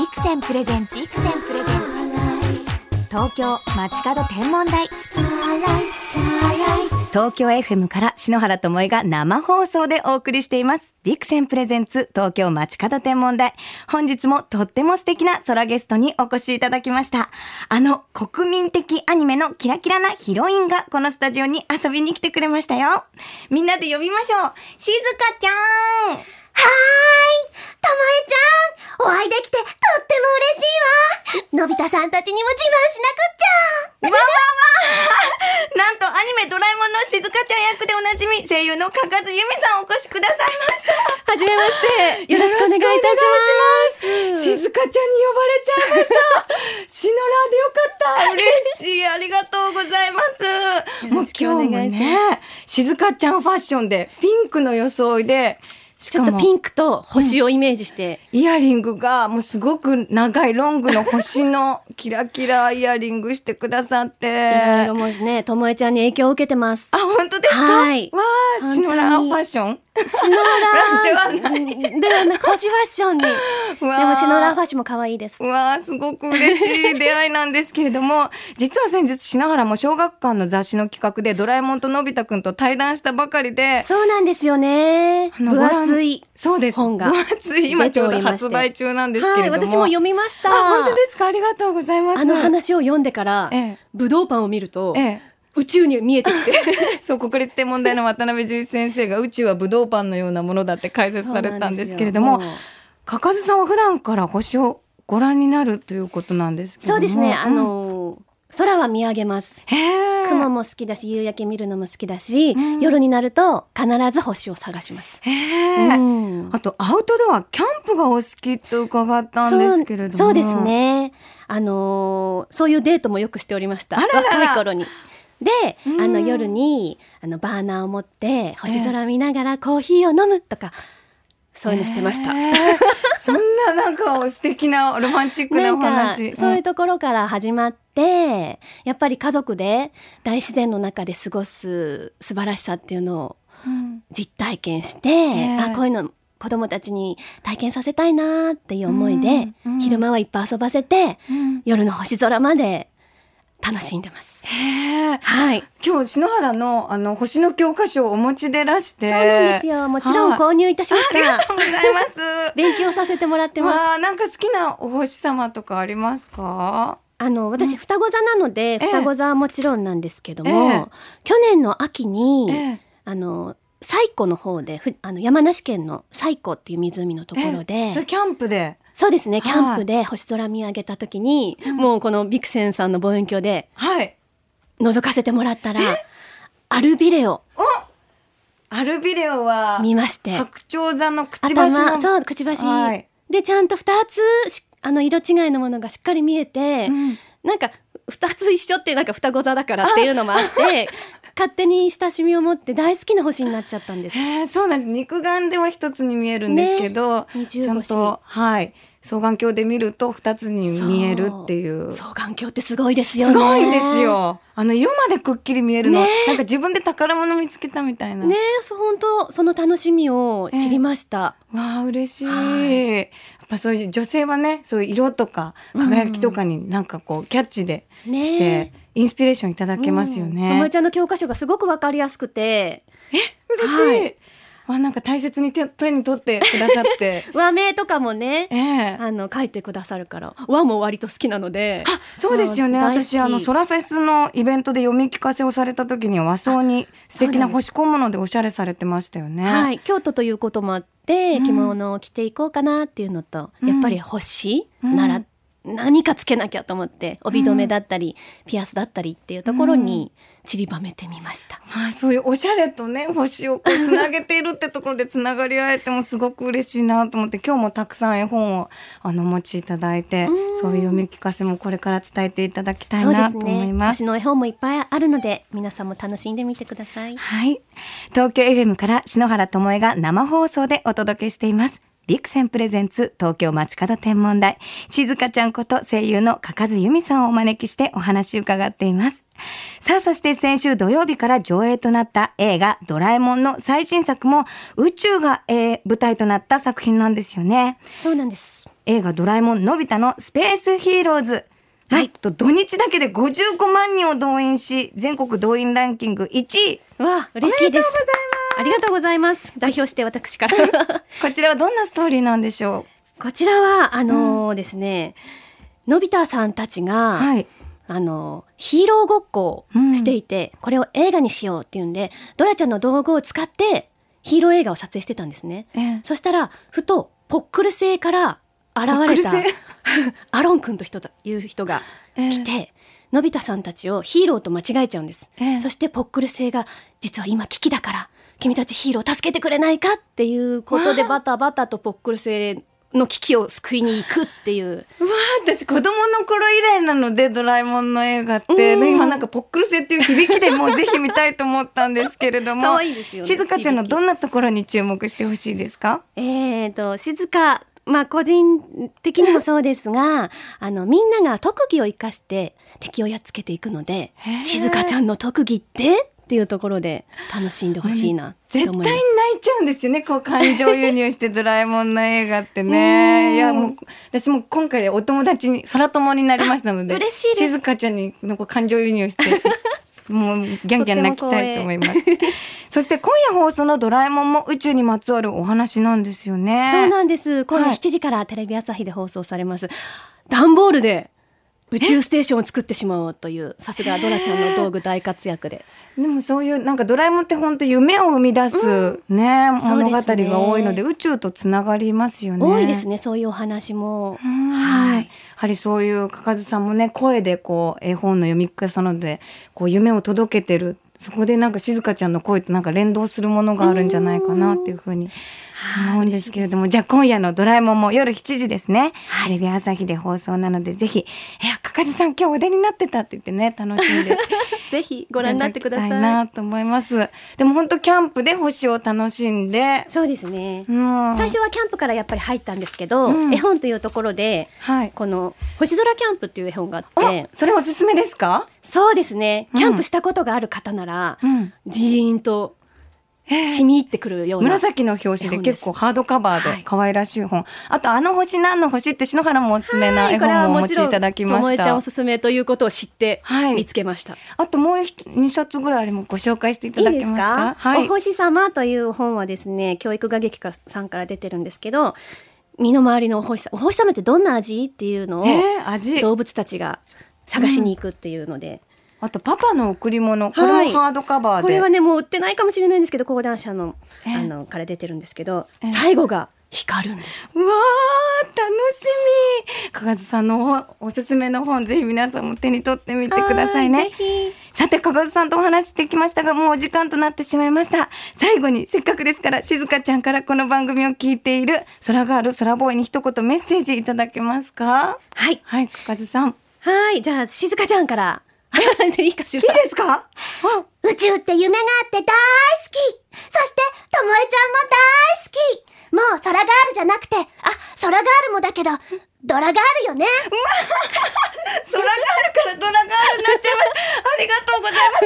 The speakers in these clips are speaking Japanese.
ビクセンプレゼンツビクセンプレゼンツ東京街角天文台東京 FM から篠原智恵が生放送でお送りしています。ビクセンプレゼンツ東京街角天文台。本日もとっても素敵な空ゲストにお越しいただきました。あの国民的アニメのキラキラなヒロインがこのスタジオに遊びに来てくれましたよ。みんなで呼びましょう。静香ちゃんーいともえちゃんお会いできてとっても嬉しいわのび太さんたちにも自慢しなくっちゃわわわなんとアニメドラえもんの静香ちゃん役でおなじみ声優のかかずゆみさんお越しくださいました。はじめまして。よろしくお願いいたします。静香ちゃんに呼ばれちゃいました。シノラーでよかった。嬉しい。ありがとうございます。もう今日もね、静香ちゃんファッションでピンクの装いで、しちょっとピンンクと星をイメージして、イヤリングがもうすごく長いロングの星のキラキライヤリングしてくださって。いろいろもうね、ともえちゃんに影響を受けてます。あ、本当ですか？はいわあ、シノラーファッション？シノラーではないうんではなく星ファッションに。でもシノラーファッションも可愛いです。わあすごく嬉しい出会いなんですけれども実は先日篠原も小学館の雑誌の企画でドラえもんとのび太くんと対談したばかりでそうなんですよね。あの分厚い。そうです本が分厚い今ちょうど発売中なんですけはい、れども、私も読みました。あ本当ですか？ありがとうございますあの話を読んでから、ええ武道パンを見ると、ええ宇宙に見えてきて。そう国立天文台の渡辺淳一先生が宇宙は武道パンのようなものだって解説されたんですけれどもかかずさんは普段から星をご覧になるということなんですけれどもそうですね。あうんの空は見上げます。雲も好きだし夕焼け見るのも好きだし、うん夜になると必ず星を探します。うんあとアウトドアキャンプがお好きと伺ったんですけれどもそうですね。あのーそういうデートもよくしておりました。若い頃に。で、うんあの夜にあのバーナーを持って星空見ながらコーヒーを飲むとか、そういうのしてました。へえそんななんか素敵なロマンチックなお話。そういうところから始まって、やっぱり家族で大自然の中で過ごす素晴らしさっていうのをうん。実体験して、え。あこういうの子供たちに体験させたいなっていう思いで、うん。うん。昼間はいっぱい遊ばせてうん。夜の星空まで楽しんでます。はい、今日篠原のあの星の教科書をお持ちでらして。そうなんですよ。もちろんはい購入いたしましありがとた。うございます。勉強させてもらってます。なんか好きなお星様とかありますか？あの私双子座なので、え双子座はもちろんなんですけども、ええ。去年の秋に、ええ。あの西湖の方でふあの山梨県の西湖っていう湖のところで、キャンプで？そうですね。はい。キャンプで星空見上げた時に、もうこのビクセンさんの望遠鏡ではい。覗かせてもらったらアルビレをアルビレオは見まして。白鳥座のくちばしそうくちばし、はい。でちゃんと2つしあの色違いのものがしっかり見えて、うん。なんか2つ一緒ってなんか双子座だからっていうのもあって 勝手に親しみを持って大好きな星になっちゃったんです。そうなんです。肉眼では一つに見えるんですけど、二重ちゃん星とはい双眼鏡で見ると二つに見えるっていう。双眼鏡ってすごいですよね。すごいです。よ。あの色までくっきり見えるの、ね。なんか自分で宝物見つけたみたいな、ねそう本当その楽しみを知りました。わあ嬉しい、はい。やっぱそういう女性はねそういう色とか輝きとかになんかこうキャッチでね。して、インスピレーションいただけますようん。とね、もえちゃんの教科書がすごくわかりやすくて、嬉しい、はいわあなんか大切に手手に取ってくださって。和名とかもね、ええ。あの書いてくださるから、和も割と好きなので。あそうですよね。私あのソラフェスのイベントで読み聞かせをされた時には和装に素敵な星小物でおしゃれされてましたよね。はい、京都ということもあって、うん。着物を着ていこうかなっていうのと、うんやっぱり星うん。なら何かつけなきゃと思って帯留めだったり、ピアスだったりっていうところに散りばめてみました。まあ、そういうおしゃれとね星をこうつなげているってところでつながり合えてもすごく嬉しいなと思って今日もたくさん絵本をあのお持ちいただいてうんそういう読み聞かせもこれから伝えていただきたいなと思いね。ます。星の絵本もいっぱいあるので、皆さんも楽しんでみてください。はい。東京 FM から篠原智恵が生放送でお届けしています。ビクセンプレゼンツ東京街角天文台。静香ちゃんこと声優のかかず由美さんをお招きしてお話を伺っています。さあそして先週土曜日から上映となった映画ドラえもんの最新作も宇宙が、えー舞台となった作品なんですよね。そうなんです。映画ドラえもんのび太のスペースヒーローズ。なんと土日だけで55万人を動員し全国動員ランキング1位。わあ嬉しいですありがとうございます。代表して私から。こちらはどんなストーリーなんでしょこちらはあのーですねのび太さんたちうが、はい。あのヒーローごっこをしていて、これを映画にしようっていうんでドラちゃんの道具を使ってヒーロー映画を撮影してたんですね。ええ。そしたらふとポックル星から現れた。アロン君と人という人が来て、のび太さんたちをヒーローと間違えちゃうんです。ええ。そしてポックル星が実は今危機だから君たちヒーロー助けてくれないかっていうことでバタバタとポックル星の危機を救いに行くっていう。うわー私子供の頃以来なのでドラえもんの映画って、うん。ね今なんかポックルセっていう響きでもうぜひ見たいと思ったんですけれども。可愛いですよね静香ちゃんのどんなところに注目してほしいですか？えー、と静かまあ個人的にもそうですが あのみんなが特技を生かして敵をやっつけていくので静香ちゃんの特技ってっていうところで楽しんでほしいな絶対泣。いちゃうんですよねこう感情移入してドラえもんの映画って うん。ねいやもう私も今回お友達に空友になりましたのであ嬉しい静香ちゃんになんか感情移入して もうギャンギャン泣きたいと思います。そして今夜放送のドラえもんも宇宙にまつわるお話なんですよね。そうなんです。今夜はい。7時からテレビ朝日で放送されます、段ボールで宇宙ステーションを作ってしまおうというさすがドラちゃんの道具大活躍で。でもそういうなんかドラえもんって本当夢を生み出すね、そう物語が多いので宇宙とつながりますよね。多いですねそういうお話も。うん。はい。やはりそういうかかずさんもね声でこう絵本の読み聞かせなのでこう夢を届けてる。そこでなんか静香ちゃんの声となんか連動するものがあるんじゃないかなっていうふうに思うんですけれども。じゃあ今夜の「ドラえもん」も夜7時ですね、テレビ朝日で放送なのでぜひ「いやかかずさん今日お出になってた」って言ってね楽しんで ぜひご覧になってくださいなと思います。でも本当キャンプで星を楽しんで、そうですねうん、最初はキャンプからやっぱり入ったんですけど、うん絵本というところではい。この星空キャンプっていう絵本があっあて、それおすすめですか？そうですねうんキャンプしたことがある方なら、うん。ジーンとえー染み入ってくるような、紫の表紙で結構ハードカバーはい。で可愛らしい本、あとあの星何の星って篠原もおすすめな絵本もお持ちいただきました。ちゃんおすすめということを知ってはい。見つけました、あともう二冊ぐらいありもご紹介していただけますか？か、はい。お星様という本はですね教育学劇家さんから出てるんですけど身の回りのお星様お星様ってどんな味？っていうのを動物たちが探しに行くっていうので、あとパパの贈り物これはいもハードカバーで、これはねもう売ってないかもしれないんですけど講談社のええあのから出てるんですけど、ええ。最後が光るんです。うわー楽しみ。かがずさんのおおすすめの本ぜひ皆さんも手に取ってみてくださいね。はぜひ。さてかがずさんとお話ししてきましたがもうお時間となってしまいました。最後にせっかくですから静香ちゃんからこの番組を聞いている空ガール空ボーイに一言メッセージいただけますか？はい。はいかがずさん。はいじゃあ静香ちゃんから でいいかしら。いいですか？あ宇宙って夢があって大好き。そして、ともえちゃんも大好き。もう空ガールじゃなくて、あ、空ガールもだけど、ドラガールよね。空ガールからドラガールになっちゃいました。ありがとうございます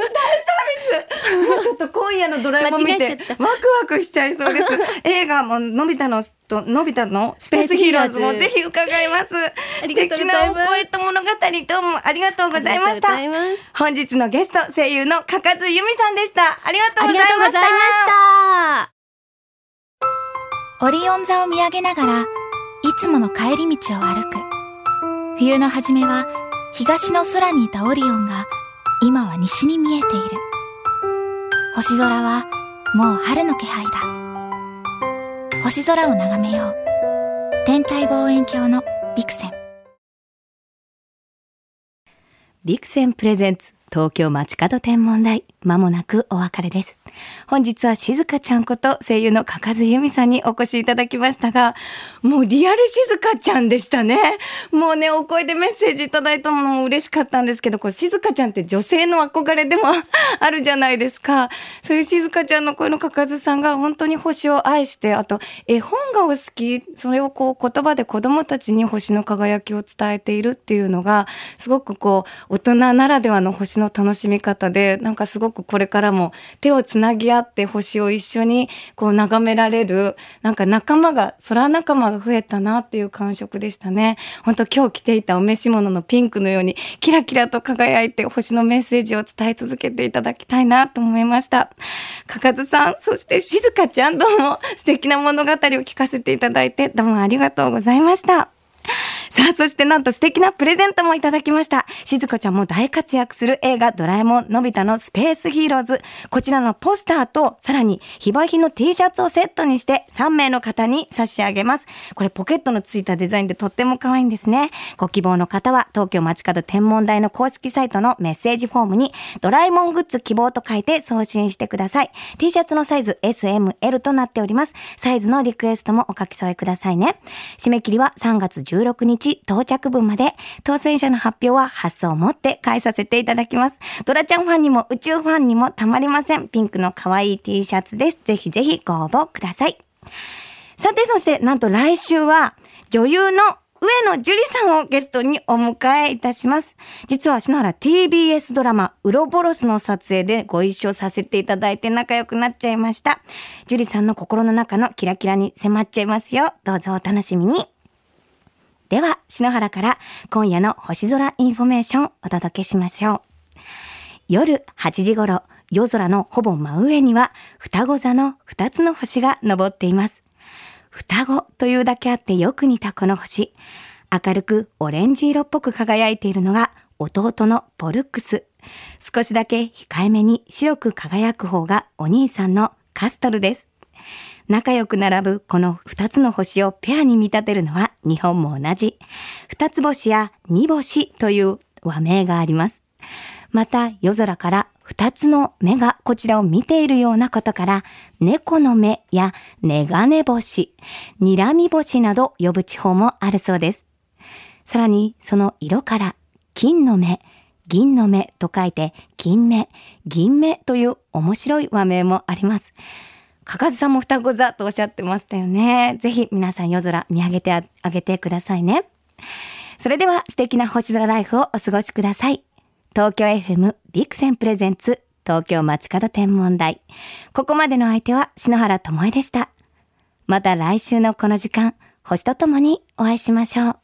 も うちょっと今夜のドラえもん見てワクワクしちゃいそうです。映画ものび太のとのび太のスペースヒーローズもぜひ伺います。素敵なお声と物語どうもありがとうございました。本日のゲスト声優のかかずゆみさんでした。ありがとうございました。ありがとうございました。オリオン座を見上げながらいつもの帰り道を歩く。冬の初めは東の空にいたオリオンが今は西に見えている星空はもう春の気配だ。星空を眺めよう。天体望遠鏡のビクセン。ビクセンプレゼンツ東京街角天文台。間もなくお別れです。本日は静香ちゃんこと声優のかかずゆみさんにお越しいただきましたが、もうリアル静香ちゃんでしたね。もうね、お声でメッセージいただいたのも嬉しかったんですけど、これ静香ちゃんって女性の憧れでもあるじゃないですか。そういう静香ちゃんの声のかかずさんが本当に星を愛して、あと絵本がお好き、それをこう言葉で子供たちに星の輝きを伝えているっていうのが、すごくこう大人ならではの星の楽しみ方で、なんかすごくこれからも手をつなぎ合って星を一緒にこう眺められる、なんか仲間が、空仲間が増えたなっていう感触でしたね。本当今日着ていたお召し物のピンクのようにキラキラと輝いて星のメッセージを伝え続けていただきたいなと思いました。かかずさん、そして静香ちゃんどうも素敵な物語を聞かせていただいてどうもありがとうございました。さあ、そしてなんと素敵なプレゼントもいただきました。静香ちゃんも大活躍する映画ドラえもんのび太のスペースヒーローズ。こちらのポスターと、さらに非売品の T シャツをセットにして3名の方に差し上げます。これポケットのついたデザインでとっても可愛いんですね。ご希望の方は東京街角天文台の公式サイトのメッセージフォームにドラえもんグッズ希望と書いて送信してください。T シャツのサイズ SML となっております。サイズのリクエストもお書き添えくださいね。締め切りは3月16日到着分まで、当選者の発表は発送をもって返させていただきます。ドラちゃんファンにも宇宙ファンにもたまりません。ピンクの可愛い T シャツです。ぜひぜひご応募ください。さて、そして、なんと来週は、女優の上野樹里さんをゲストにお迎えいたします。実は篠原 TBS ドラマウロボロスの撮影でご一緒させていただいて仲良くなっちゃいました。樹里さんの心の中のキラキラに迫っちゃいますよ。どうぞお楽しみに。では、篠原から今夜の星空インフォメーションお届けしましょう。夜8時頃、夜空のほぼ真上には双子座の2つの星が昇っています。双子というだけあってよく似たこの星。明るくオレンジ色っぽく輝いているのが弟のポルックス。少しだけ控えめに白く輝く方がお兄さんのカストルです。仲良く並ぶこの二つの星をペアに見立てるのは日本も同じ。二つ星や二星という和名があります。また夜空から二つの目がこちらを見ているようなことから、猫の目やネガネ星、睨み星など呼ぶ地方もあるそうです。さらにその色から金の目、銀の目と書いて金目、銀目という面白い和名もあります。かかずさんも双子座とおっしゃってましたよね。ぜひ皆さん夜空見上げてあげてくださいね。それでは素敵な星空ライフをお過ごしください。東京 FM ビクセンプレゼンツ東京街角天文台。ここまでの相手は篠原智恵でした。また来週のこの時間、星とともにお会いしましょう。